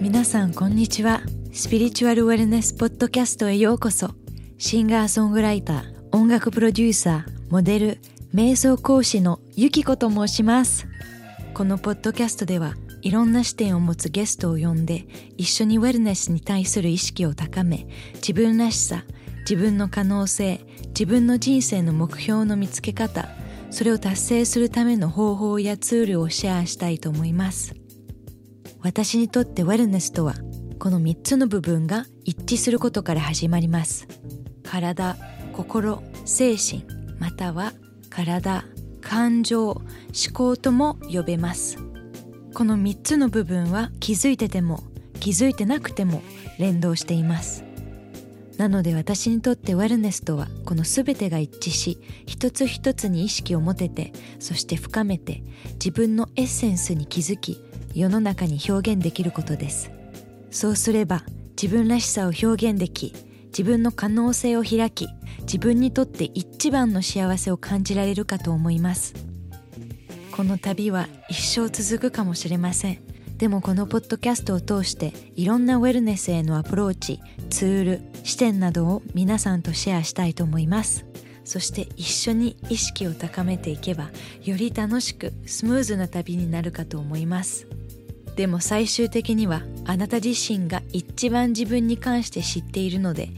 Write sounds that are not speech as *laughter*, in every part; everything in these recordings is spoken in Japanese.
皆さんこんにちは。スピリチュアルウェルネスポッドキャストへようこそ。シンガーソングライター音楽プロデューサーモデル瞑想講師のゆきこと申します。このポッドキャストではいろんな視点を持つゲストを呼んで一緒にウェルネスに対する意識を高め自分らしさ自分の可能性自分の人生の目標の見つけ方それを達成するための方法やツールをシェアしたいと思います。私にとってウェルネスとはこの3つの部分が一致することから始まります。体心精神または体感情思考とも呼べます。この3つの部分は気づいてても気づいてなくても連動しています。なので私にとってウェルネスとはこの全てが一致し一つ一つに意識を持ててそして深めて自分のエッセンスに気づき世の中に表現できることです。そうすれば自分らしさを表現でき自分の可能性を開き自分にとって一番の幸せを感じられるかと思います。この旅は一生続くかもしれません。でもこのポッドキャストを通していろんなウェルネスへのアプローチツール視点などを皆さんとシェアしたいと思います。そして一緒に意識を高めていけばより楽しくスムーズな旅になるかと思います。でも最終的にはあなた自身が一番自分に関して知っているので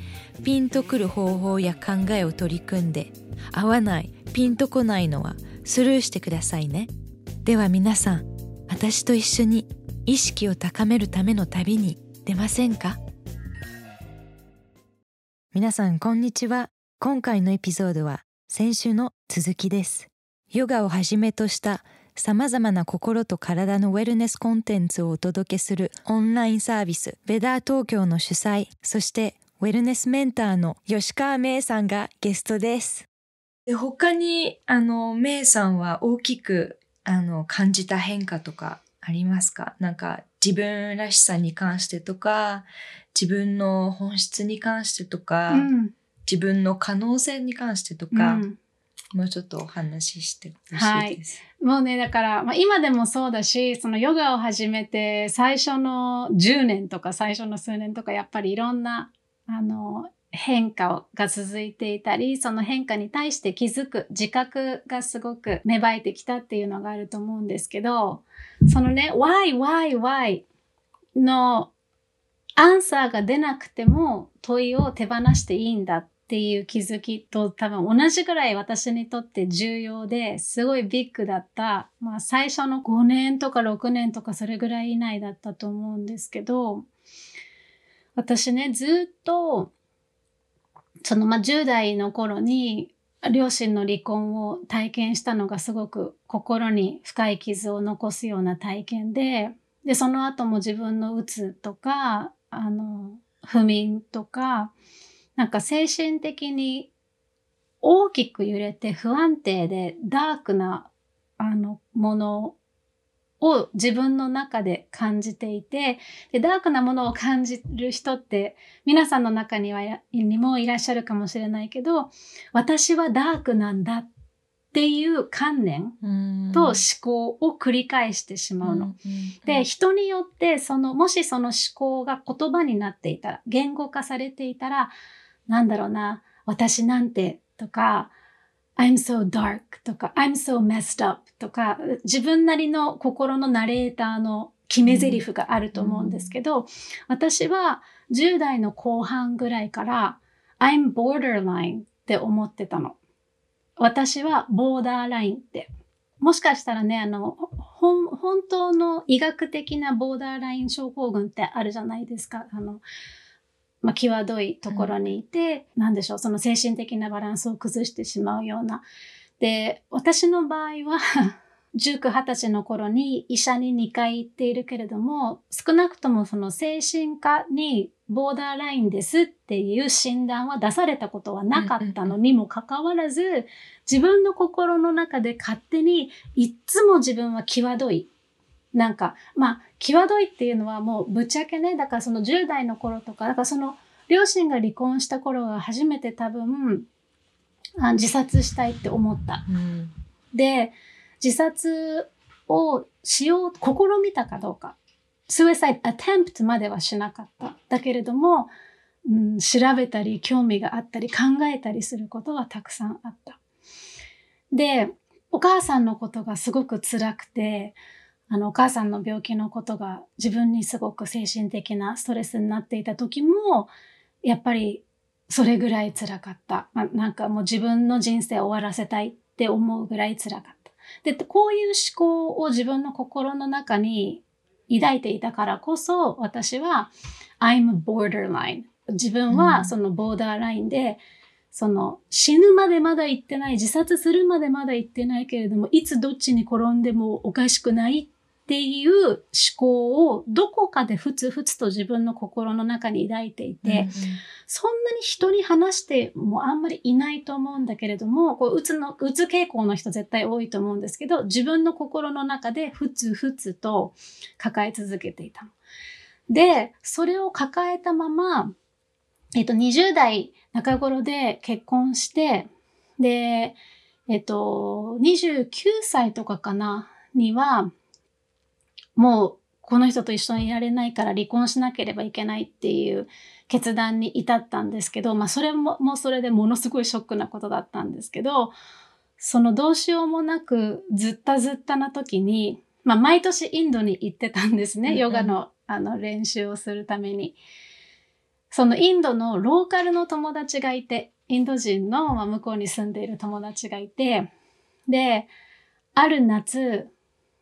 ピンとくる方法や考えを取り組んで合わないピンとこないのはスルーしてくださいね。では皆さん私と一緒に意識を高めるための旅に出ませんか？皆さんこんにちは。今回のエピソードは先週の続きです。ヨガをはじめとした様々な心と体のウェルネスコンテンツをお届けするオンラインサービスベダー東京の主催そしてウェルネスメンターの吉川芽さんがゲストです。で他にあの芽さんは大きくあの感じた変化とかありますか？なんか自分らしさに関してとか自分の本質に関してとか、うん。自分の可能性に関してとか、うんもうちょっとお話ししてほしいです。はいもうね、だから、まあ、今でもそうだし、そのヨガを始めて最初の10年とか最初の数年とか、やっぱりいろんな、あの、変化が続いていたり、その変化に対して気づく自覚がすごく芽生えてきたっていうのがあると思うんですけど、そのね、why, why, why のアンサーが出なくても問いを手放していいんだっっていう気づきと多分同じぐらい私にとって重要ですごいビッグだった、まあ最初の5年とか6年とかそれぐらい以内だったと思うんですけど、私ね、ずっとそのまあ10代の頃に両親の離婚を体験したのがすごく心に深い傷を残すような体験で、で、その後も自分のうつとか、あの、不眠とか、なんか精神的に大きく揺れて不安定でダークなあのものを自分の中で感じていてでダークなものを感じる人って皆さんの中にはにもいらっしゃるかもしれないけど私はダークなんだっていう観念うんと思考を繰り返してしまうの。で、人によって、その、もしその思考が言葉になっていたら、言語化されていたら、なんだろうな、私なんてとか、I'm so dark とか、I'm so messed up とか、自分なりの心のナレーターの決め台詞があると思うんですけど、私は10代の後半ぐらいから、I'm borderline って思ってたの。私はボーダーラインって。もしかしたらね、あの、本当の医学的なボーダーライン症候群ってあるじゃないですか。あの、まあ、際どいところにいて、なんでしょう、その精神的なバランスを崩してしまうような。で、私の場合は、*laughs* 19、20歳の頃に医者に2回行っているけれども、少なくともその精神科にボーダーラインですっていう診断は出されたことはなかったのにもかかわらず、自分の心の中で勝手にいっつも自分は際どい。なんか、まあ、際どいっていうのはもうぶっちゃけね、だからその10代の頃とか、だからその両親が離婚した頃が初めて多分、あ自殺したいって思った。うんで、自殺をしよう、試みたかどうか。suicide attempt まではしなかった。だけれども、うん、調べたり、興味があったり、考えたりすることはたくさんあった。で、お母さんのことがすごく辛くて、あの、お母さんの病気のことが自分にすごく精神的なストレスになっていた時も、やっぱりそれぐらい辛かった。まあなんかもう自分の人生を終わらせたいって思うぐらい辛かった。で、こういう思考を自分の心の中に抱いていたからこそ、私は I'm borderline。自分はそのボーダーラインで、その死ぬまでまだ行ってない、自殺するまでまだ行ってないけれども、いつどっちに転んでもおかしくないっていう思考をどこかでふつふつと自分の心の中に抱いていて、そんなに人に話してもあんまりいないと思うんだけれども、こう、うつの、うつ傾向の人絶対多いと思うんですけど、自分の心の中でふつふつと抱え続けていたの。で、それを抱えたまま、えっと、20代中頃で結婚して、で、えっと、29歳とかかな、には、もう、この人と一緒にいられないから離婚しなければいけないっていう決断に至ったんですけど、まあそれも、もうそれでものすごいショックなことだったんですけど、そのどうしようもなくずったずったな時に、まあ毎年インドに行ってたんですね。うんうんヨガのあの練習をするために。そのインドのローカルの友達がいて、インド人の、まあ、向こうに住んでいる友達がいて、で、ある夏、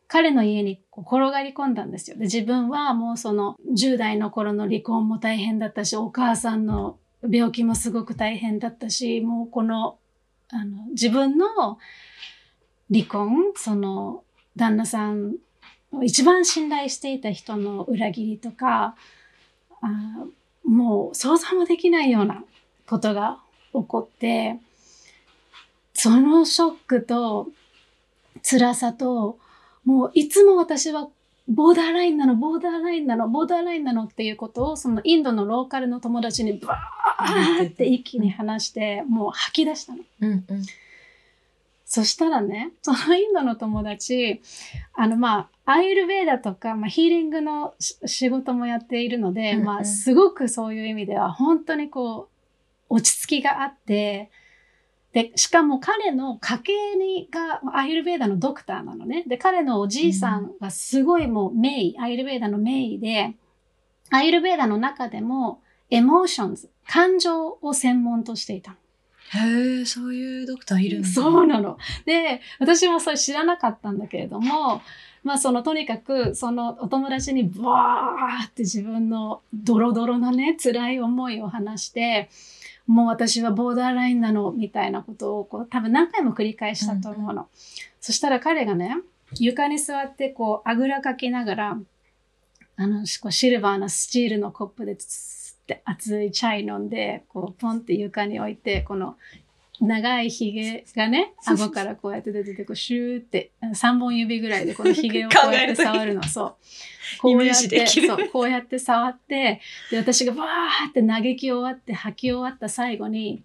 彼の家に転がり込んだんですよ。で、自分はもうその10代の頃の離婚も大変だったし、お母さんの病気もすごく大変だったし、もうこの、あの、自分の離婚、その、旦那さん、一番信頼していた人の裏切りとか、あもう想像もできないようなことが起こって、そのショックと辛さと、もういつも私はボーダーラインなの、ボーダーラインなの、ボーダーラインなのっていうことを、そのインドのローカルの友達にバーって一気に話して、もう吐き出したの。うんうん。そしたらね、そのインドの友達、あのまあ、アーユルヴェーダとか、まあ、ヒーリングのし仕事もやっているので、うんうん。まあ、すごくそういう意味では、本当にこう、落ち着きがあって、で、しかも彼の家系にが、アーユルヴェーダのドクターなのね。で、彼のおじいさんがすごいもう名医、アーユルヴェーダの名医で、アーユルヴェーダの中でも、 emotions、感情を専門としていたの。へえ、そういうドクターいるんだ。そうなの。で、私もそれ知らなかったんだけれども、まあそのとにかくそのお友達にバーって自分のドロドロなね、辛い思いを話して、もう私はボーダーラインなのみたいなことをこう多分何回も繰り返したと思うの。そしたら彼がね、床に座ってこうあぐらかきながら、あの、こうシルバーなスチールのコップでつつって熱いチャイ飲んで、こうポンって床に置いて、この長いひげがね、顎からこうやって出てて、こうシューって、3本指ぐらいでこのひげを *laughs* こうやって触るの。そう。こうやって、そう、こうやって触って、で、私がバーって嘆き終わって、吐き終わった最後に、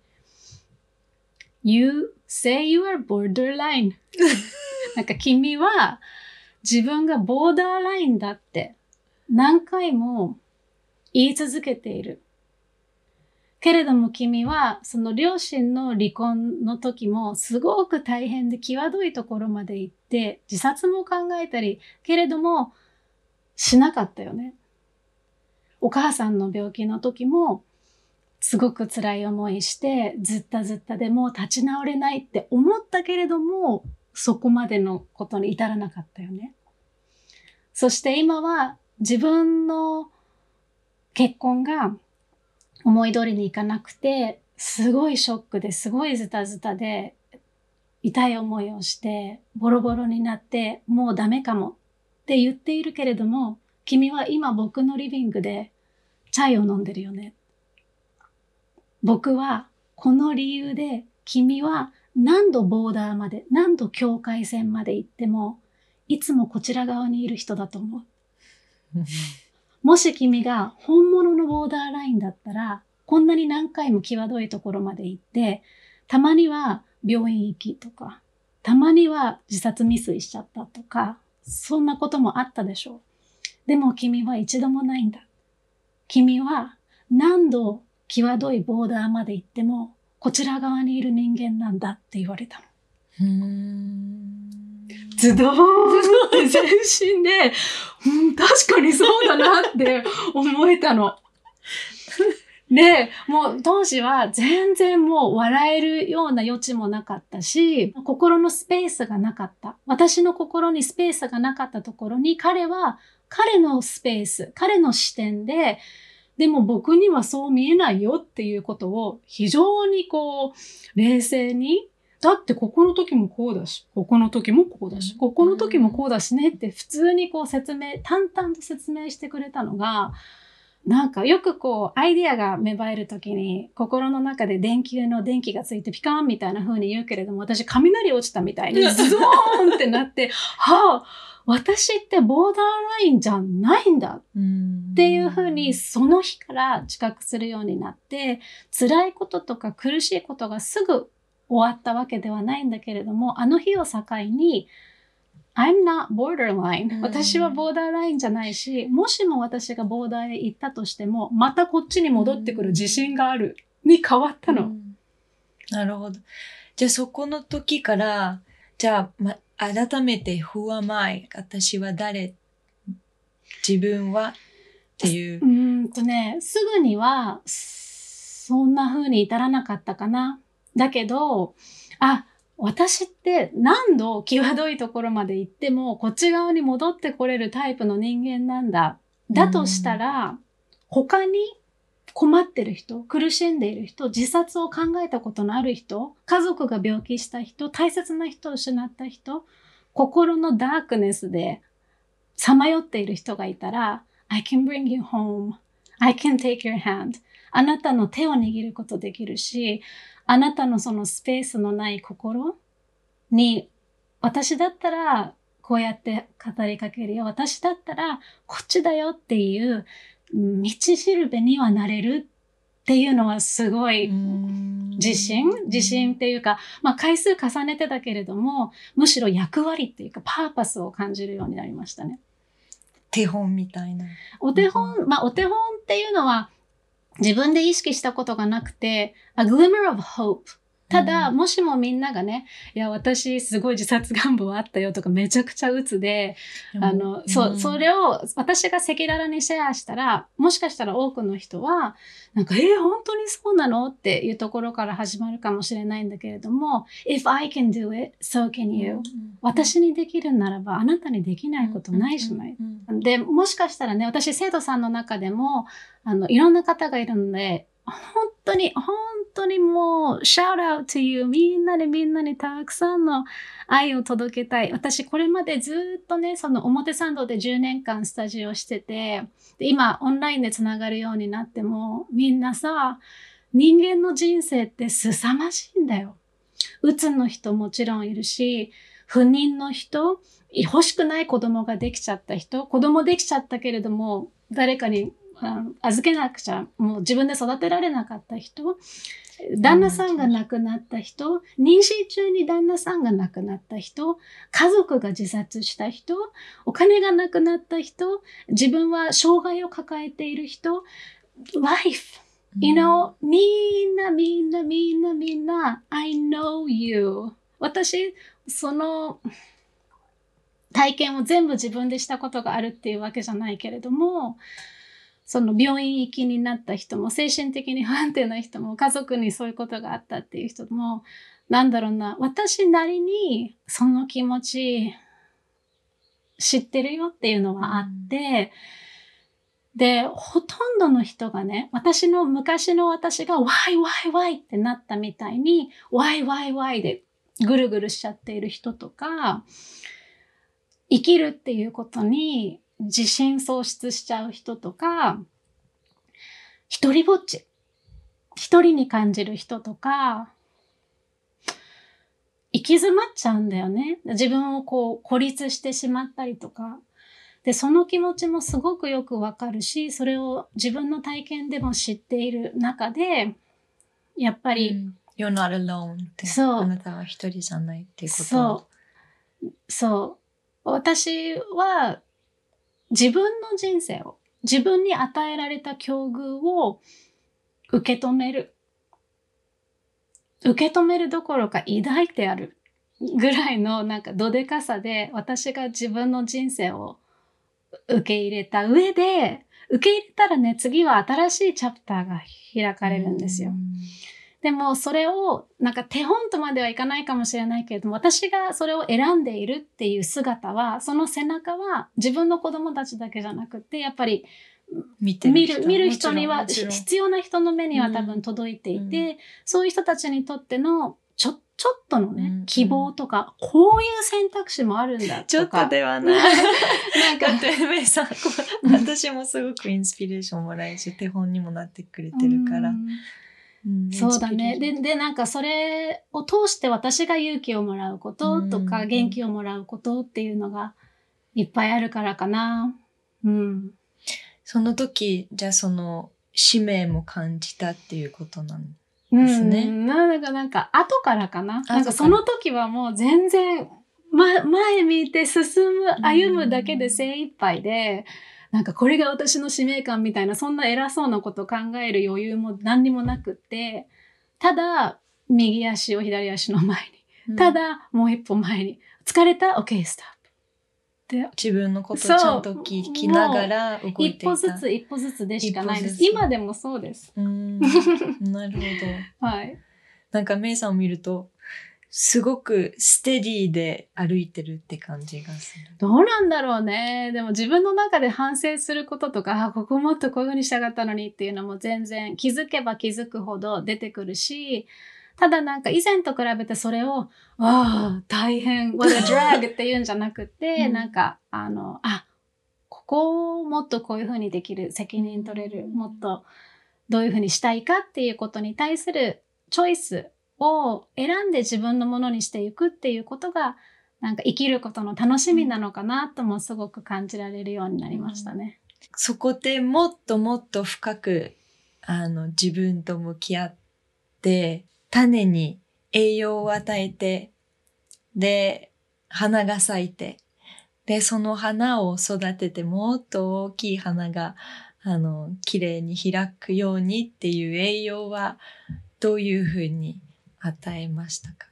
You say you are borderline. *laughs* なんか君は自分がボーダーラインだって何回も言い続けている。けれども君はその両親の離婚の時もすごく大変で際どいところまで行って自殺も考えたり、けれどもしなかったよね。お母さんの病気の時もすごく辛い思いしてずったずったでもう立ち直れないって思ったけれどもそこまでのことに至らなかったよね。そして今は自分の結婚が思い通りにいかなくて、すごいショックですごいズタズタで痛い思いをしてボロボロになってもうダメかもって言っているけれども、君は今僕のリビングでチャイを飲んでるよね。僕はこの理由で君は何度ボーダーまで、何度境界線まで行っても、いつもこちら側にいる人だと思う。*laughs* もし君が本物のボーダーラインだったら、こんなに何回も際どいところまで行って、たまには病院行きとか、たまには自殺未遂しちゃったとか、そんなこともあったでしょう。でも君は一度もないんだ。君は何度際どいボーダーまで行っても、こちら側にいる人間なんだって言われたの。ズドーンって全身で、うん、確かにそうだなって思えたの。で、もう当時は全然もう笑えるような余地もなかったし、心のスペースがなかった。私の心にスペースがなかったところに彼は彼のスペース、彼の視点で、でも僕にはそう見えないよっていうことを非常にこう冷静にだってここの時もこうだし、ここの時もこうだし、ここの時もこうだしねって普通にこう説明、淡々と説明してくれたのが、なんかよくこうアイディアが芽生える時に心の中で電球の電気がついてピカーンみたいな風に言うけれども私雷落ちたみたいにズドーンってなってはあ私ってボーダーラインじゃないんだっていう風にその日から自覚するようになって辛いこととか苦しいことがすぐ終わったわけではないんだけれどもあの日を境に I'm not borderline、私はボーダーラインじゃないし、もしも私がボーダーへ行ったとしても、またこっちに戻ってくる自信があるに変わったの。なるほど。じゃあそこの時から、じゃあ、ま、改めて Who am I? 私は誰？自分は？っていう。うんとね、すぐには、そんな風に至らなかったかな。だけど、あ、私って何度際どいところまで行ってもこっち側に戻ってこれるタイプの人間なんだ。だとしたら、他に困ってる人、苦しんでいる人、自殺を考えたことのある人、家族が病気した人、大切な人を失った人、心のダークネスでさまよっている人がいたら、I can bring you home. I can take your hand. あなたの手を握ることできるし、あなたのそのスペースのない心に、私だったらこうやって語りかけるよ。私だったらこっちだよっていう道しるべにはなれるっていうのはすごい自信？自信っていうか、まあ回数重ねてたけれども、むしろ役割っていうかパーパスを感じるようになりましたね。手本みたいな。お手本、まあお手本っていうのは自分で意識したことがなくて、a glimmer of hope ただ、もしもみんながね、いや、私すごい自殺願望あったよとかめちゃくちゃ鬱で、あの、そう、それを私が赤裸々にシェアしたら、もしかしたら多くの人は、なんか、えー、本当にそうなのっていうところから始まるかもしれないんだけれども、if I can do it, so can you. 私にできるならば、あなたにできないことないじゃない。で、もしかしたらね、私生徒さんの中でも、あの、いろんな方がいるので、本当に、本当にもう、shout out to you みんなでみんなにたくさんの愛を届けたい。私、これまでずっとね、その表参道で10年間スタジオしてて、で今、オンラインでつながるようになっても、みんなさ、人間の人生って凄まじいんだよ。うつの人もちろんいるし、不妊の人、欲しくない子供ができちゃった人、子供できちゃったけれども、誰かに預けなくちゃ、もう自分で育てられなかった人、旦那さんが亡くなった人、妊娠中に旦那さんが亡くなった人、家族が自殺した人、お金がなくなった人、自分は障害を抱えている人、life, you know, みんなみんなみんなみんな、I know you. 私、その体験を全部自分でしたことがあるっていうわけじゃないけれども、その病院行きになった人も、精神的に不安定な人も、家族にそういうことがあったっていう人も、なんだろうな、私なりにその気持ち知ってるよっていうのはあって、で、ほとんどの人がね、私の昔の私が why, why, why ってなったみたいに、why, why, why でぐるぐるしちゃっている人とか、生きるっていうことに自信喪失しちゃう人とか、一人ぼっち。一人に感じる人とか、行き詰まっちゃうんだよね。自分をこう孤立してしまったりとか。で、その気持ちもすごくよくわかるし、それを自分の体験でも知っている中で、やっぱり、うん You're not alone って。そうあなたは一人じゃないっていうこと。そう。そう。私は自分の人生を、自分に与えられた境遇を受け止める。受け止めるどころか抱いてあるぐらいのなんかどでかさで私が自分の人生を受け入れた上で、受け入れたらね、次は新しいチャプターが開かれるんですよ。うんでもそれをなんか手本とまではいかないかもしれないけれども私がそれを選んでいるっていう姿はその背中は自分の子供たちだけじゃなくてやっぱり見て見る見る人には必要な人の目には多分届いていて、そういう人たちにとってのちょちょっとのね、うん希望とかこういう選択肢もあるんだとか。ちょっとではない。なんかて、メイさん、私もすごくインスピレーションもらえるし、手本にもなってくれてるから。うんうんそうだね。で、で、なんかそれを通して私が勇気をもらうこととか、うん元気をもらうことっていうのがいっぱいあるからかな。うん。その時、じゃあその、使命も感じたっていうことなん、ですねなんか、なんか、後からかな。なんかその時はもう全然、ま、前見て進む、歩むだけで精一杯で、なんかこれが私の使命感みたいな、そんな偉そうなこと考える余裕も何にもなくって、ただ、右足を左足の前に。た、だ、もう一歩前に。疲れた ?OK, ストップ。で、自分のことをちゃんと聞きながら動いて。一歩ずつ一歩ずつでしかないです。今でもそうです。うん。*laughs* なるほど。はい。なんか、メイさんを見ると、すごくステディで歩いてるって感じがする。どうなんだろうね。でも自分の中で反省することとか、あ、ここもっとこういうふうにしたかったのにっていうのも全然気づけば気づくほど出てくるし、ただなんか以前と比べてそれを、ああ、大変、what a drag っていうんじゃなくて、うんなんか、あの、あ、ここをもっとこういうふうにできる、責任取れる、もっとどういうふうにしたいかっていうことに対するチョイスを選んで自分のものにしていくっていうことが、なんか生きることの楽しみなのかなともすごく感じられるようになりましたね。そこでもっともっと深く、あの、自分と向き合って、種に栄養を与えて、で、花が咲いて、で、その花を育ててもっと大きい花が、あの、綺麗に開くようにっていう栄養は、どういうふうに与えましたか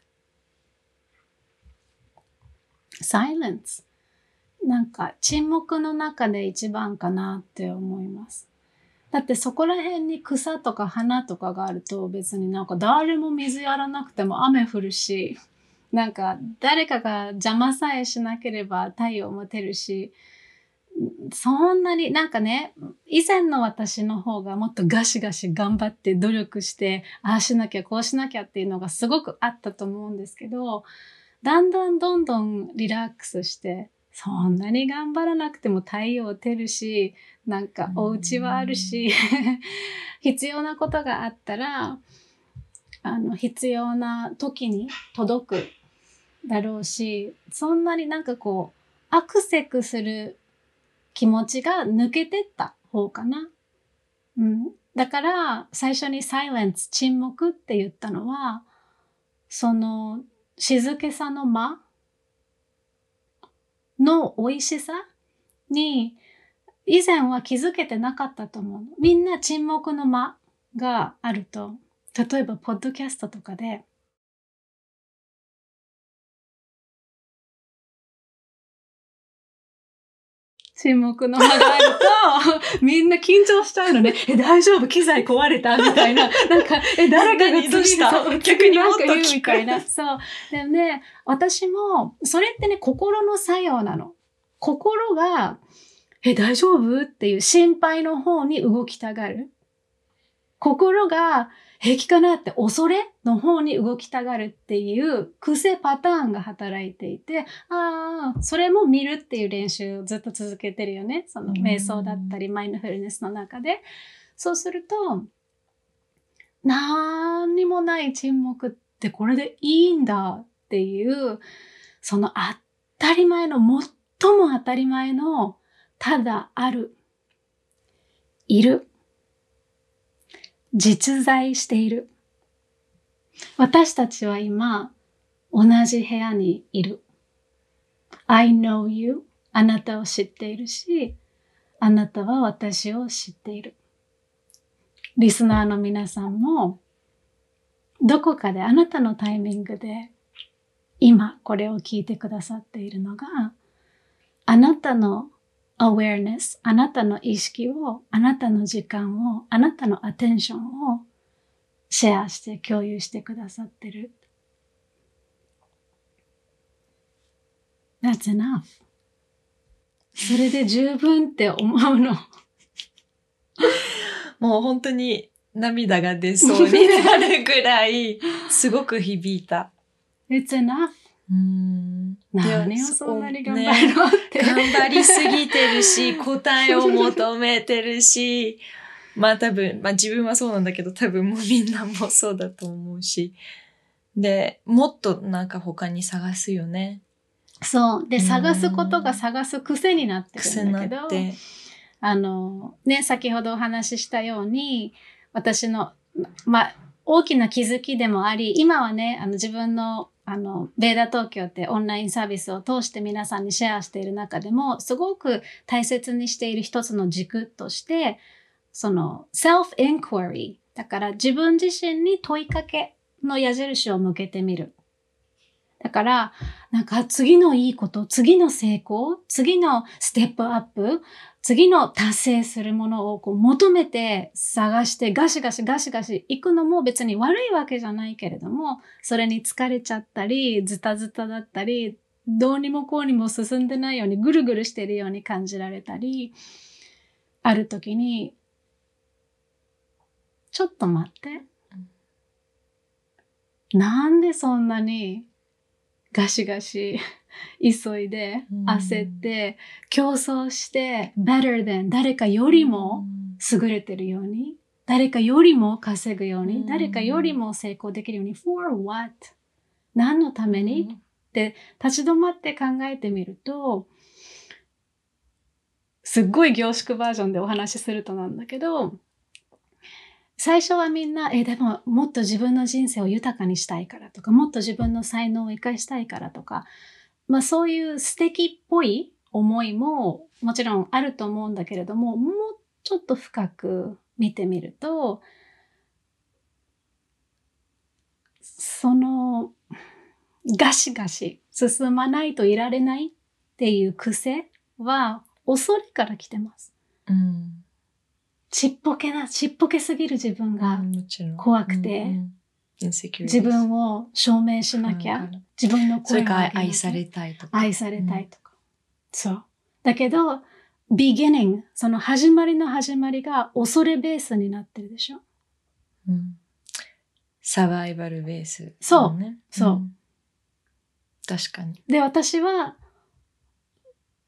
？Silence なんか沈黙の中で一番かなって思います。だってそこら辺に草とか花とかがあると別になんか誰も水やらなくても雨降るし、なんか誰かが邪魔さえしなければ太陽も出るし、そんなになんかね、以前の私の方がもっとガシガシ頑張って努力して、ああしなきゃこうしなきゃっていうのがすごくあったと思うんですけど、だんだんどんどんリラックスして、そんなに頑張らなくても太陽出るし、なんかお家はあるし、必要なことがあったら、あの、必要な時に届くだろうし、そんなになんかこう、アクセクする気持ちが抜けてった方かな。うん。だから、最初に silence 沈黙って言ったのは、その静けさの間の美味しさに、以前は気づけてなかったと思う。みんな沈黙の間があると、例えば、ポッドキャストとかで、沈黙の間があると、みんな緊張しちゃうのね。*laughs* え、大丈夫？機材壊れた？みたいな。*laughs* なんか、え、誰かが何どうした？逆になんか言うもっと聞くみたいな。そう。でもね、私も、それってね、心の作用なの。心が、え、大丈夫？っていう心配の方に動きたがる。心が、平気かなって恐れの方に動きたがるっていう癖パターンが働いていて、ああ、それも見るっていう練習をずっと続けてるよね。そのうん瞑想だったり、マインドフルネスの中で。そうすると、何にもない沈黙ってこれでいいんだっていう、その当たり前の、最も当たり前の、ただある、いる、実在している。私たちは今、同じ部屋にいる。I know you. あなたを知っているし、あなたは私を知っている。リスナーの皆さんも、どこかであなたのタイミングで、今これを聞いてくださっているのが、あなたの awareness、あなたの意識を、あなたの時間を、あなたのアテンションをシェアして共有してくださってる。That's enough. それで十分って思うの。*laughs* もう本当に涙が出そうになるぐらい、すごく響いた。It's enough. うん。何をそんなに頑張ねるのって。頑張りすぎてるし、*laughs* 答えを求めてるし、まあ多分、まあ自分はそうなんだけど、多分もうみんなもそうだと思うし。で、もっとなんか他に探すよね。そう。で、うん探すことが探す癖になってるんだけど。あの、ね、先ほどお話ししたように、私の、まあ、大きな気づきでもあり、今はね、あの自分の、あの、ベーダ東京ってオンラインサービスを通して皆さんにシェアしている中でも、すごく大切にしている一つの軸として、その、self-inquiry。だから自分自身に問いかけの矢印を向けてみる。だから、なんか次のいいこと、次の成功、次のステップアップ、次の達成するものをこう求めて探してガシガシガシガシ行くのも別に悪いわけじゃないけれども、それに疲れちゃったり、ズタズタだったり、どうにもこうにも進んでないようにぐるぐるしてるように感じられたり、ある時に、ちょっと待って。なんでそんなにガシガシ急いでうん。焦って競争して better than 誰かよりも優れてるように誰かよりも稼ぐようにうん。誰かよりも成功できるように for what 何のために？立ち止まって考えてみるとすっごい凝縮バージョンでお話しするとなんだけど最初はみんな、え、でももっと自分の人生を豊かにしたいからとか、もっと自分の才能を生かしたいからとか、まあそういう素敵っぽい思いももちろんあると思うんだけれども、もうちょっと深く見てみると、そのガシガシ進まないといられないっていう癖は恐れから来てます。うん。ちっぽけな、ちっぽけすぎる自分が怖くてうんうん自分を証明しなきゃ、自分の声を上げなきゃ愛されたいとか。愛されたいとか。そう。だけど、beginning、その始まりの始まりが恐れベースになってるでしょうんサバイバルベース、そうね。そうん確かに。で、私は、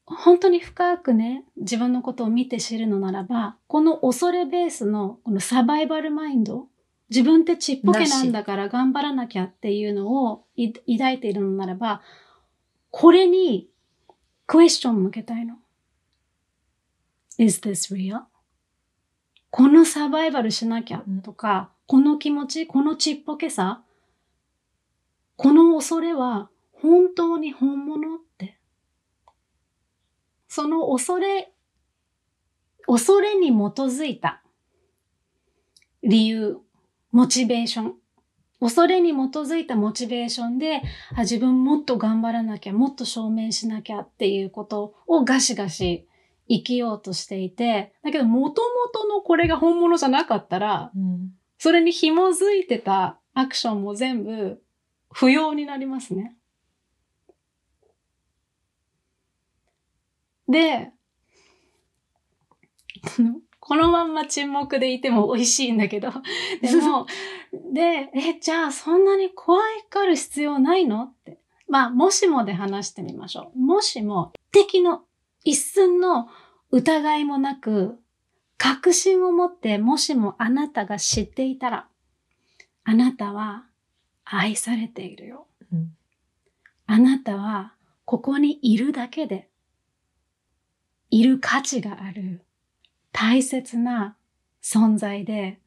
本当に深くね、自分のことを見て知るのならば、この恐れベースのこのサバイバルマインド、自分ってちっぽけなんだから頑張らなきゃっていうのをい抱いているのならば、これにクエスチョン向けたいの。Is this real? このサバイバルしなきゃとか、この気持ち、このちっぽけさ、この恐れは本当に本物って。その恐れ、恐れに基づいた理由、モチベーション。恐れに基づいたモチベーションで、あ自分もっと頑張らなきゃ、もっと証明しなきゃっていうことをガシガシ生きようとしていて、だけど元々のこれが本物じゃなかったら、うんそれに紐づいてたアクションも全部不要になりますね。で、このまんま沈黙でいても美味しいんだけど、*laughs* でも、*laughs* で、え、じゃあそんなに怖がる必要ないの？って。まあ、もしもで話してみましょう。もしも、敵の一寸の疑いもなく、確信を持って、もしもあなたが知っていたら、あなたは愛されているよ。うんあなたはここにいるだけで、いる価値がある大切な存在で、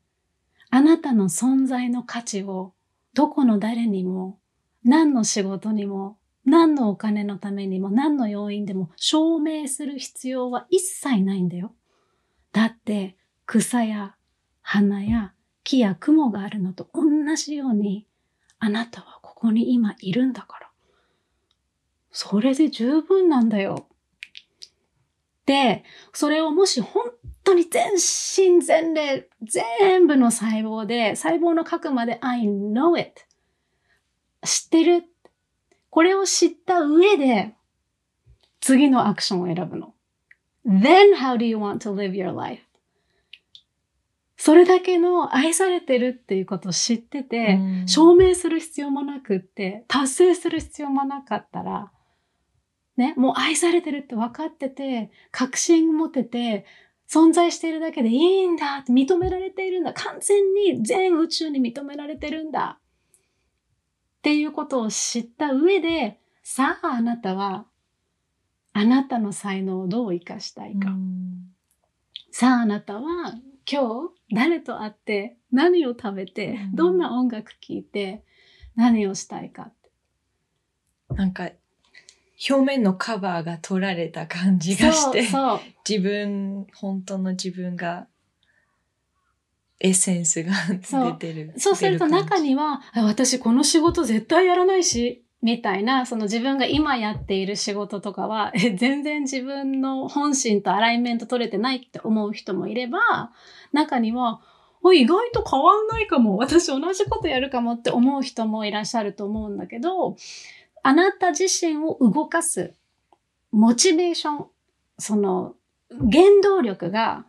あなたの存在の価値をどこの誰にも、何の仕事にも、何のお金のためにも、何の要因でも証明する必要は一切ないんだよ。だって草や花や木や雲があるのと同じように、あなたはここに今いるんだから。それで十分なんだよ。で、それをもし本当に全身全霊、全部の細胞で、細胞の核まで I know it。知ってる。これを知った上で、次のアクションを選ぶの。Then how do you want to live your life? それだけの愛されてるっていうことを知ってて、うん証明する必要もなくって、達成する必要もなかったら、ね、もう愛されてるって分かってて、確信持ってて、存在しているだけでいいんだって認められているんだ。完全に全宇宙に認められてるんだ。っていうことを知った上で、さああなたは、あなたの才能をどう生かしたいか。うんさああなたは今日誰と会って何を食べて、うんどんな音楽聴いて何をしたいか。なんか、表面のカバーが取られた感じがして、そう自分、本当の自分が、エッセンスが出てる。そうすると中には、あ私この仕事絶対やらないし、みたいな、その自分が今やっている仕事とかは、え *laughs* 全然自分の本心とアライメント取れてないって思う人もいれば、中には、お意外と変わんないかも。私同じことやるかもって思う人もいらっしゃると思うんだけど、あなた自身を動かす、モチベーション、その、原動力が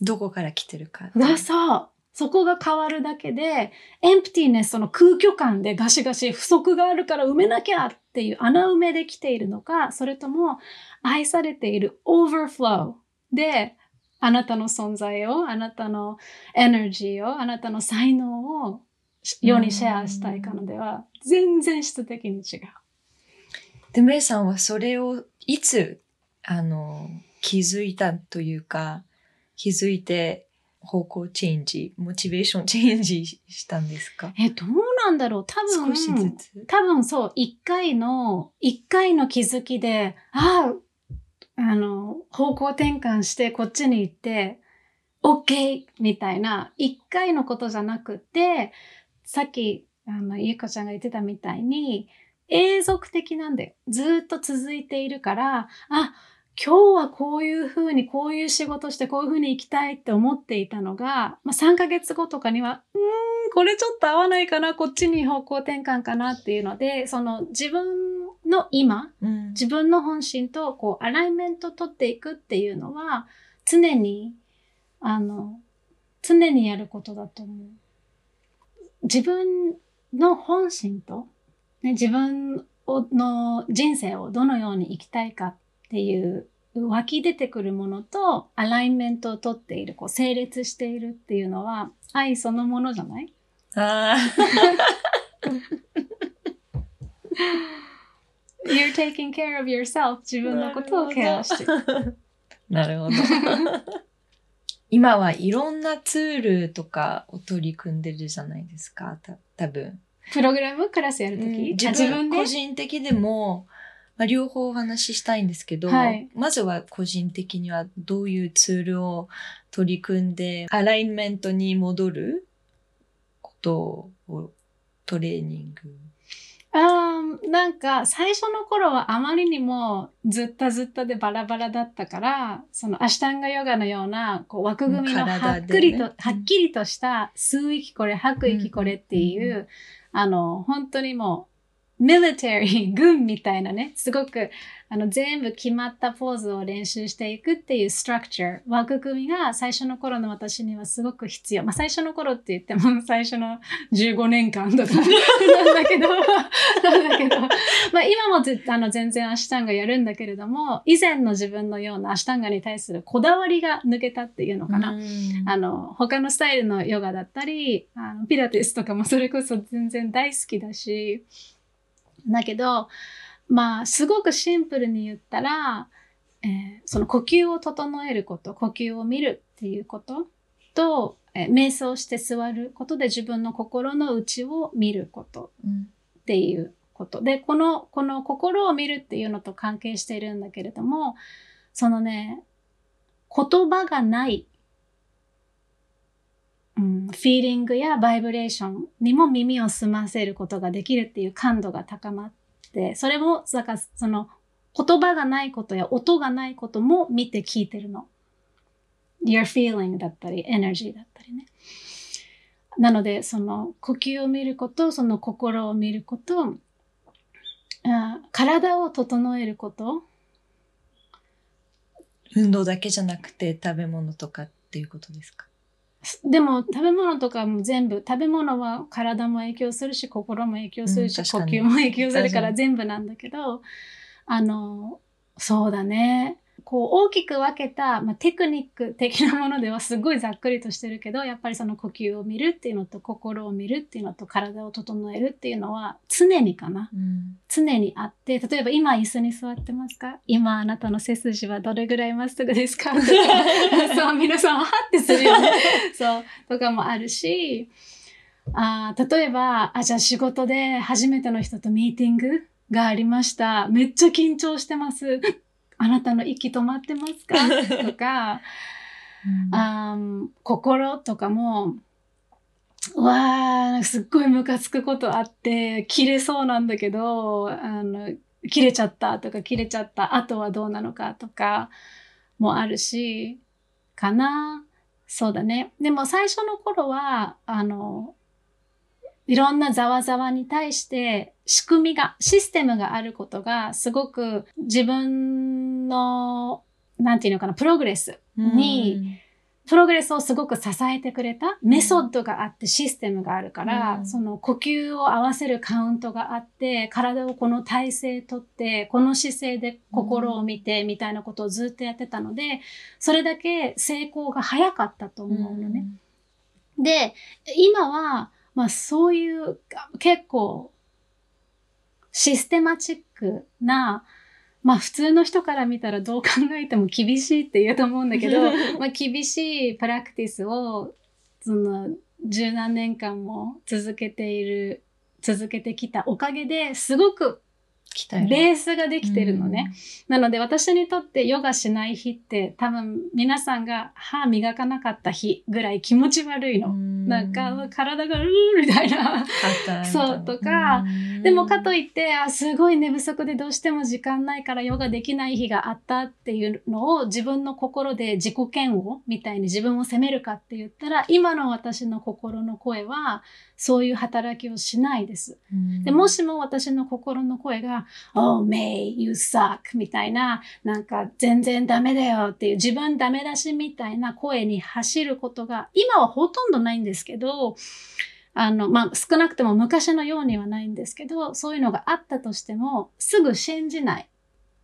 どこから来てるか。がそう。そこが変わるだけで、エンプティネス、その空虚感でガシガシ不足があるから埋めなきゃっていう穴埋めで来ているのか、それとも愛されているオーバーフローで、あなたの存在を、あなたのエネルギーを、あなたの才能を世にシェアしたいかのでは、全然質的に違う。で、メイさんはそれをいつ、あの、気づいたというか、気づいて方向チェンジ、モチベーション *laughs* チェンジしたんですか？え、どうなんだろう多分、少しずつ？多分そう、一回の、一回の気づきで、ああ、あの、方向転換してこっちに行って、OK! みたいな、一回のことじゃなくて、さっき、あの、ゆうこちゃんが言ってたみたいに、永続的なんだよ。ずーっと続いているから、あ、今日はこういうふうに、こういう仕事して、こういうふうに行きたいって思っていたのが、まあ、3ヶ月後とかには、うーん、これちょっと合わないかな、こっちに方向転換かなっていうので、その自分の今、うん自分の本心とこうアライメント取っていくっていうのは、常に、あの、常にやることだと思う。自分の本心と、ね、自分をの人生をどのように生きたいかっていう湧き出てくるものとアライメントを取っている、こう整列しているっていうのは愛そのものじゃない？あ *laughs* ?You're taking care of yourself. 自分のことをケアして。なるほど。*laughs* 今はいろんなツールとかを取り組んでるじゃないですか、た多分。プログラムクラスやるとき、うん。あ自分で？個人的でも、まあ、両方お話ししたいんですけど、はい。まずは個人的にはどういうツールを取り組んで、アライメントに戻ることをトレーニング。あーなんか最初の頃はあまりにもずったずったでバラバラだったから、そのアシュタンガヨガのようなこう枠組みのはっくりと、うん。はっきりとした吸う息これ、吐く息これっていう、あの、本当にもミリタリー、軍みたいなね、すごくあの全部決まったポーズを練習していくっていうストラクチャー、枠組みが最初の頃の私にはすごく必要。まあ最初の頃って言っても *laughs* 最初の15年間とか *laughs* なんだけど、*laughs* なんだけど、まあ今もぜあの全然アシュタンガやるんだけれども、以前の自分のようなアシュタンガに対するこだわりが抜けたっていうのかな。うんあの、他のスタイルのヨガだったり、あのピラティスとかもそれこそ全然大好きだし、だけど、まあ、すごくシンプルに言ったら、えーその呼吸を整えること、呼吸を見るっていうことと、えー瞑想して座ることで自分の心の内を見ることっていうこと。で、この、この心を見るっていうのと関係しているんだけれども、そのね、言葉がない、うん、フィーリングやバイブレーションにも耳を澄ませることができるっていう感度が高まって、それも、だからその言葉がないことや音がないことも見て聞いてるの。your feeling だったり、energy だったりね。なので、その呼吸を見ること、その心を見ること、あ体を整えること、運動だけじゃなくて食べ物とかっていうことですか？でも食べ物とかも全部、食べ物は体も影響するし、心も影響するし、呼うん確かに吸も影響するからに全部なんだけど、あの、そうだね。こう大きく分けた、まあ、テクニック的なものではすごいざっくりとしてるけど、やっぱりその呼吸を見るっていうのと心を見るっていうのと体を整えるっていうのは常にかな。うん常にあって、例えば今椅子に座ってますか？今あなたの背筋はどれぐらいまっすぐですか？と *laughs* かそう、皆さんはってするよね。*laughs* そう、とかもあるし、あー例えば、あ、じゃあ仕事で初めての人とミーティングがありました。めっちゃ緊張してます。あなたの息止まってますか？*laughs* とか、あー心とかも、うわー、すっごいムカつくことあって、切れそうなんだけど、あの、切れちゃったとか、切れちゃった後はどうなのかとかもあるし、かな。そうだね。でも最初の頃は、あの、いろんなざわざわに対して仕組みが、システムがあることがすごく自分の、なんていうのかな、プログレスにプログレスをすごく支えてくれたメソッドがあってシステムがあるから、うん。その呼吸を合わせるカウントがあって体をこの体勢とってこの姿勢で心を見てみたいなことをずっとやってたのでそれだけ成功が早かったと思うのね。で今は、まあ、そういう結構システマチックなまあ普通の人から見たらどう考えても厳しいって言うと思うんだけど *laughs* まあ厳しいプラクティスをその十何年間も続けている続けてきたおかげですごくベースができてるのね。なので私にとってヨガしない日って多分皆さんが歯磨かなかった日ぐらい気持ち悪いの。なんか体がうーみたいな。そうとかでもかといってあすごい寝不足でどうしても時間ないからヨガできない日があったっていうのを自分の心で自己嫌悪みたいに自分を責めるかって言ったら今の私の心の声はそういう働きをしないです。でもしも私の心の声が「Oh May, you suck」みたいななんか全然ダメだよっていう自分ダメ出しみたいな声に走ることが今はほとんどないんですけどあの、まあ、少なくとも昔のようにはないんですけどそういうのがあったとしてもすぐ信じない。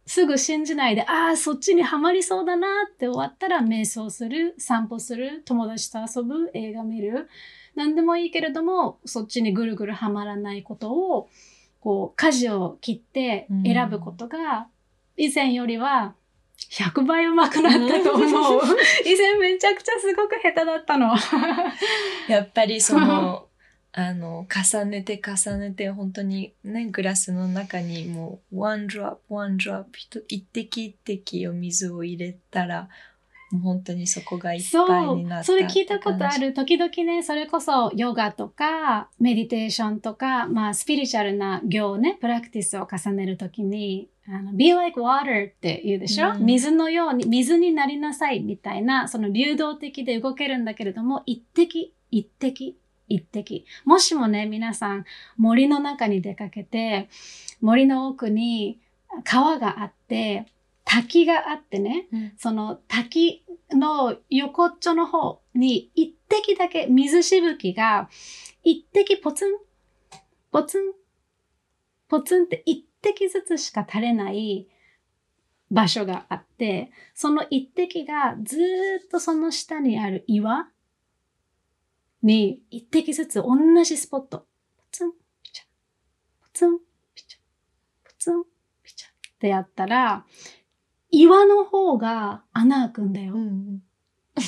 すぐ信じないで、ああ、そっちにはまりそうだなって終わったら瞑想する、散歩する、友達と遊ぶ、映画見る。何でもいいけれども、そっちにぐるぐるはまらないことを、こう、舵を切って選ぶことが、以前よりは100倍上手くなったと思う。*laughs* 以前めちゃくちゃすごく下手だったの。*laughs* やっぱりそのあの重ねて重ねて本当にねグラスの中にもう one drop one drop 一一滴一滴お水を入れたらもう本当にそこがいっぱいそうになったそれ聞いたことある。時々ねそれこそヨガとかメディテーションとかまあスピリチュアルな行ねプラクティスを重ねる時にあの be like water って言うでしょ、うん。水のように水になりなさいみたいなその流動的で動けるんだけれども一滴一滴一滴。もしもね、皆さん森の中に出かけて、森の奥に川があって、滝があってね、うん。その滝の横っちょの方に一滴だけ水しぶきが一滴ポツン、ポツン、ポツンって一滴ずつしか垂れない場所があって、その一滴がずーっとその下にある岩に一滴ずつ同じスポット、ポツン、ピチャ、ポツン、ピチャ、ポツン、ピチャってやったら、岩の方が穴開くんだよ。うん *laughs*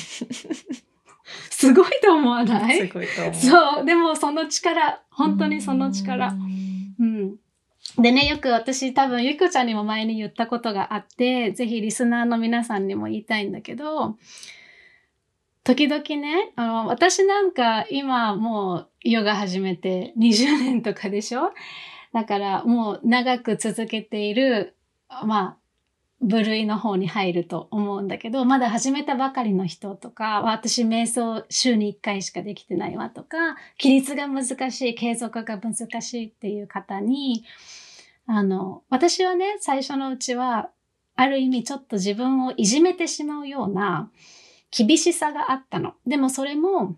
すごいと思わない？すごいと思う。そう。でもその力、本当にその力。うんうん。でね、よく私多分ゆきこちゃんにも前に言ったことがあって、ぜひリスナーの皆さんにも言いたいんだけど、時々ね、あの私なんか今もうヨガ始めて20年とかでしょ？だからもう長く続けている、まあ、部類の方に入ると思うんだけど、まだ始めたばかりの人とか、私瞑想週に1回しかできてないわとか、規律が難しい、継続が難しいっていう方に、あの、私はね、最初のうちは、ある意味ちょっと自分をいじめてしまうような厳しさがあったの。でもそれも、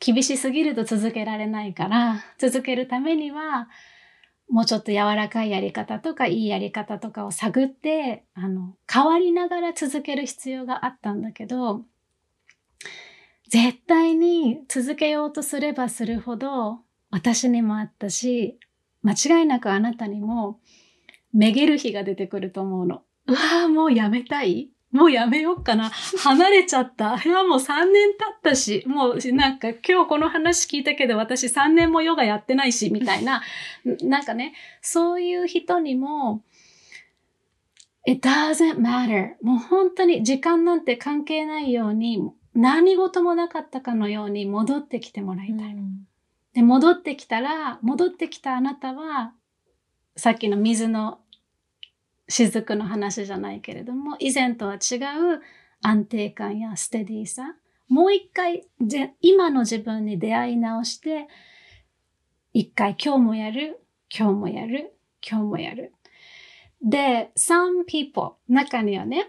厳しすぎると続けられないから、続けるためには、もうちょっと柔らかいやり方とかいいやり方とかを探って、あの、変わりながら続ける必要があったんだけど、絶対に続けようとすればするほど、私にもあったし、間違いなくあなたにも、めげる日が出てくると思うの。うわぁ、もうやめたい？もうやめようかな。離れちゃった。いや、もう3年経ったし、もうなんか今日この話聞いたけど私3年もヨガやってないし、みたいな。なんかね、そういう人にも、It doesn't matter. もう本当に時間なんて関係ないように、何事もなかったかのように戻ってきてもらいたい。で、戻ってきたら、戻ってきたあなたは、さっきの水の雫の話じゃないけれども、以前とは違う安定感やステディさ、もう一回、今の自分に出会い直して、一回今日もやる、今日もやる、今日もやる。で、some people、中にはね、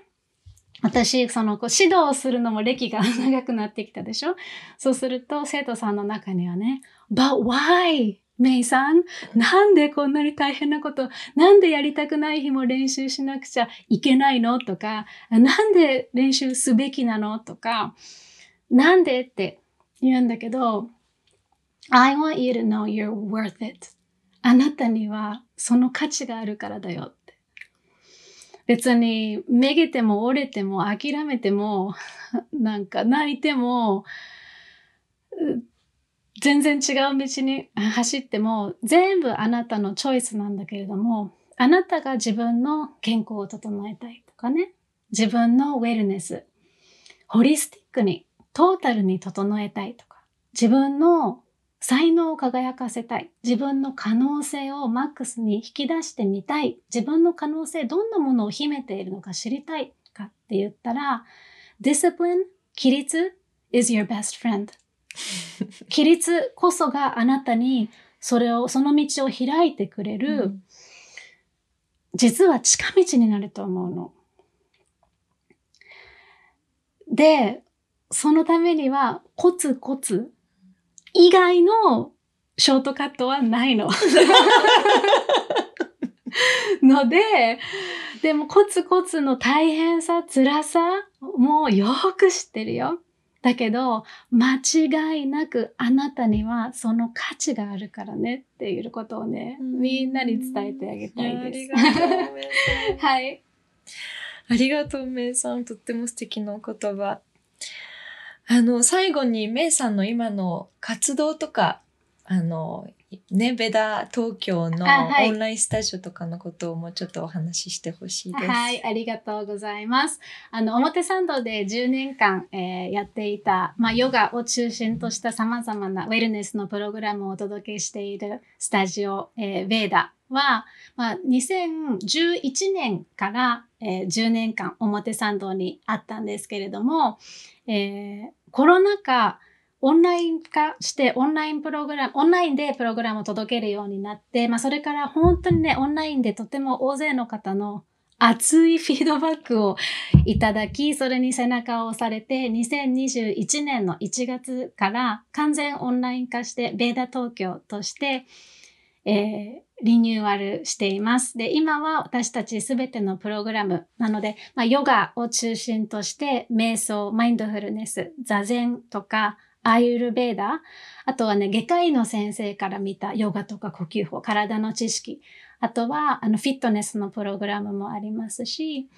私、その、こう指導するのも歴が長くなってきたでしょ？そうすると、生徒さんの中にはね、But why? メイさん、なんでこんなに大変なこと、なんでやりたくない日も練習しなくちゃいけないのとか、なんで練習すべきなのとか、なんでって言うんだけど、I want you to know you're worth it. あなたにはその価値があるからだよって。別にめげても折れても諦めてもなんか泣いても全然違う道に走っても全部あなたのチョイスなんだけれどもあなたが自分の健康を整えたいとかね自分のウェルネスホリスティックにトータルに整えたいとか自分の才能を輝かせたい。自分の可能性をマックスに引き出してみたい。自分の可能性、どんなものを秘めているのか知りたいかって言ったら、discipline, 規律 is your best friend. *laughs* 規律こそがあなたにそれを、その道を開いてくれる、うん実は近道になると思うの。で、そのためにはコツコツ以外のショートカットはないの。*laughs* ので、でもコツコツの大変さ、辛さもよく知ってるよ。だけど、間違いなくあなたにはその価値があるからねっていうことをね、うんみんなに伝えてあげたいありです。がとう、*laughs* めい。はい。ありがとう、めいさん。とっても素敵なお言葉。あの、最後にめいさんの今の活動とか、あの、ね、ベダ東京のオンラインスタジオとかのことをもうちょっとお話ししてほしいです。はい、ありがとうございます。あの、表参道で10年間、えーやっていた、まあ、ヨガを中心とした様々なウェルネスのプログラムをお届けしているスタジオ、えー、ベーダは、まあ、2011年から、えー10年間表参道にあったんですけれども、えーコロナ禍オンライン化して、オンラインプログラム、オンラインでプログラムを届けるようになって、まあそれから本当にね、オンラインでとても大勢の方の熱いフィードバックをいただき、それに背中を押されて、2021年の1月から完全オンライン化して、ベーダ東京として、えーリニューアルしています。で、今は私たちすべてのプログラムなので、まあ、ヨガを中心として、瞑想、マインドフルネス、座禅とか、アーユルベーダ、あとはね、外科医の先生から見たヨガとか呼吸法、体の知識、あとは、あの、フィットネスのプログラムもありますし、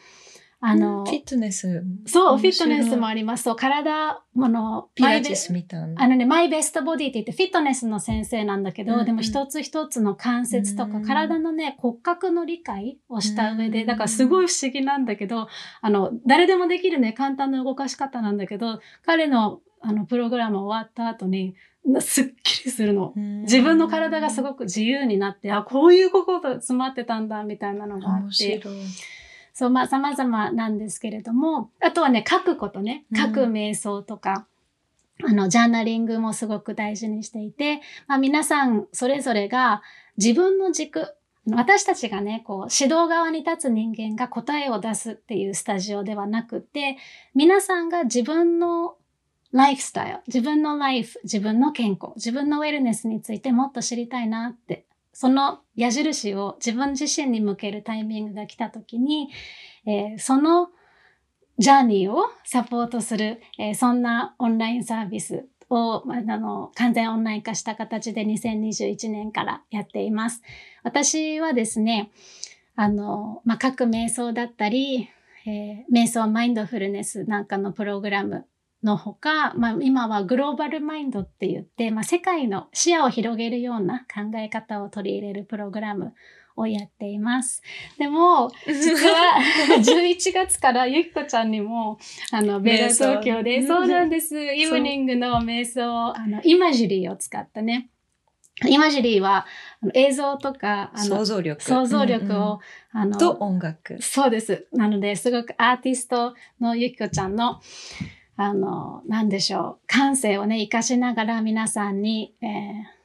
あの、フィットネス。そう、フィットネスもあります。そう、体、もの、ピラティスみたいな。あのね、マイベストボディって言ってフィットネスの先生なんだけど、うんうんでも一つ一つの関節とか、うん体のね、骨格の理解をした上で、うんだからすごい不思議なんだけど、あの、誰でもできるね、簡単な動かし方なんだけど、彼のあの、プログラム終わった後に、なすっきりするの。自分の体がすごく自由になって、あ、こういうこと詰まってたんだ、みたいなのがあ面って。そう、まあ、様々なんですけれども、あとはね、書くことね、うん書く瞑想とか、あの、ジャーナリングもすごく大事にしていて、まあ、皆さんそれぞれが自分の軸、私たちがね、こう、指導側に立つ人間が答えを出すっていうスタジオではなくて、皆さんが自分のライフスタイル、自分のライフ、自分の健康、自分のウェルネスについてもっと知りたいなって、その矢印を自分自身に向けるタイミングが来た時に、えーそのジャーニーをサポートする、えーそんなオンラインサービスを、ああの、完全オンライン化した形で2021年からやっています。私はですね、あの、まあ、各瞑想だったり、えー瞑想マインドフルネスなんかのプログラムのほか、まあ、今はグローバルマインドって言って、まあ、世界の視野を広げるような考え方を取り入れるプログラムをやっています。でも、実は *laughs* 11月からゆきこちゃんにも、あの、ベラ東京で、そうなんです。イブニングの瞑想、あの、イマジリーを使ったね。イマジリーは映像とか、あの想像力。想像力うんうんを、あの、と音楽。そうです。なので、すごくアーティストのゆきこちゃんの、あの、なんでしょう、感性をね、活かしながら皆さんに、えー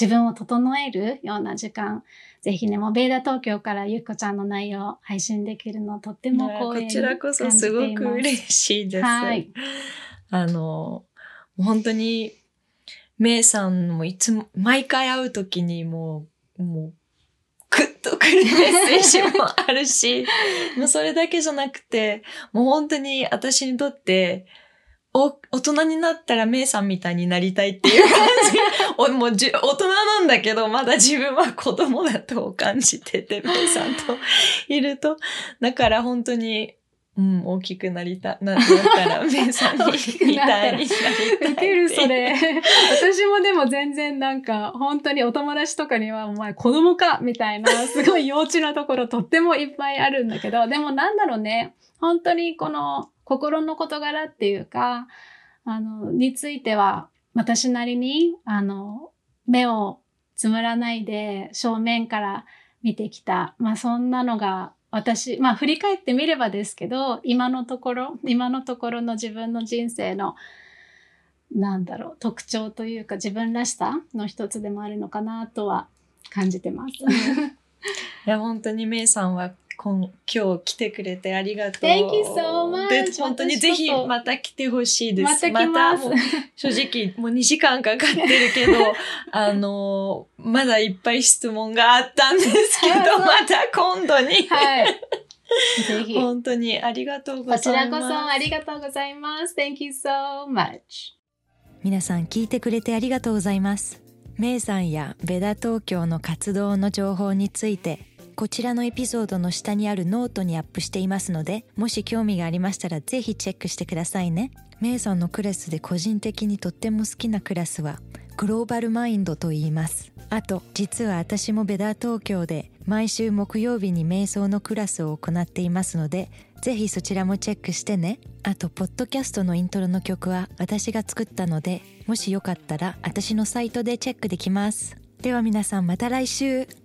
自分を整えるような時間、ぜひね、もうベーダ東京からゆきこちゃんの内容を配信できるのとってもね光栄にこちらこそすごく嬉しいです。はい。あの、本当に、メイさんもいつも、毎回会うときにもう、もう、グッとくるメッセージもあるし、もうそれだけじゃなくて、もう本当に私にとって、お、大人になったらメイさんみたいになりたいっていう感じ。*laughs* おもうじゅ大人なんだけど、まだ自分は子供だと感じてて、メイさんといると。だから本当に、うん、大きくなりた、な、なったら、メイさんに、みたいになりたい。ウケる、それ。私もでも全然なんか、本当にお友達とかには、お前子供かみたいな、すごい幼稚なところとってもいっぱいあるんだけど、でもなんだろうね。本当にこの心の事柄っていうか、あの、については、私なりに、あの、目をつむらないで正面から見てきた。まあそんなのが私、まあ振り返ってみればですけど、今のところ、今のところの自分の人生のなんだろう、特徴というか自分らしさの一つでもあるのかなとは感じてます。いや、本当にメイさんは今今日来てくれてありがとう。Thank you so much で、本当にぜひまた来てほしいです。また来ますもう正直、もう2時間かかってるけど、*laughs* あの、まだいっぱい質問があったんですけど、*laughs* また今度に。はい。*laughs* ぜひ。こ本当にありがとうございます。ちらこそありがとうございます。Thank you so much. 皆さん聞いてくれてありがとうございますメイさんや Veda Tokyo の活動の情報についてこちらのエピソードの下にあるノートにアップしていますのでもし興味がありましたらぜひチェックしてくださいね。メイさんのクラスで個人的にとっても好きなクラスはグローバルマインドと言います。あと実は私もベダー東京で毎週木曜日に瞑想のクラスを行っていますのでぜひそちらもチェックしてね。あとポッドキャストのイントロの曲は私が作ったのでもしよかったら私のサイトでチェックできます。では皆さんまた来週。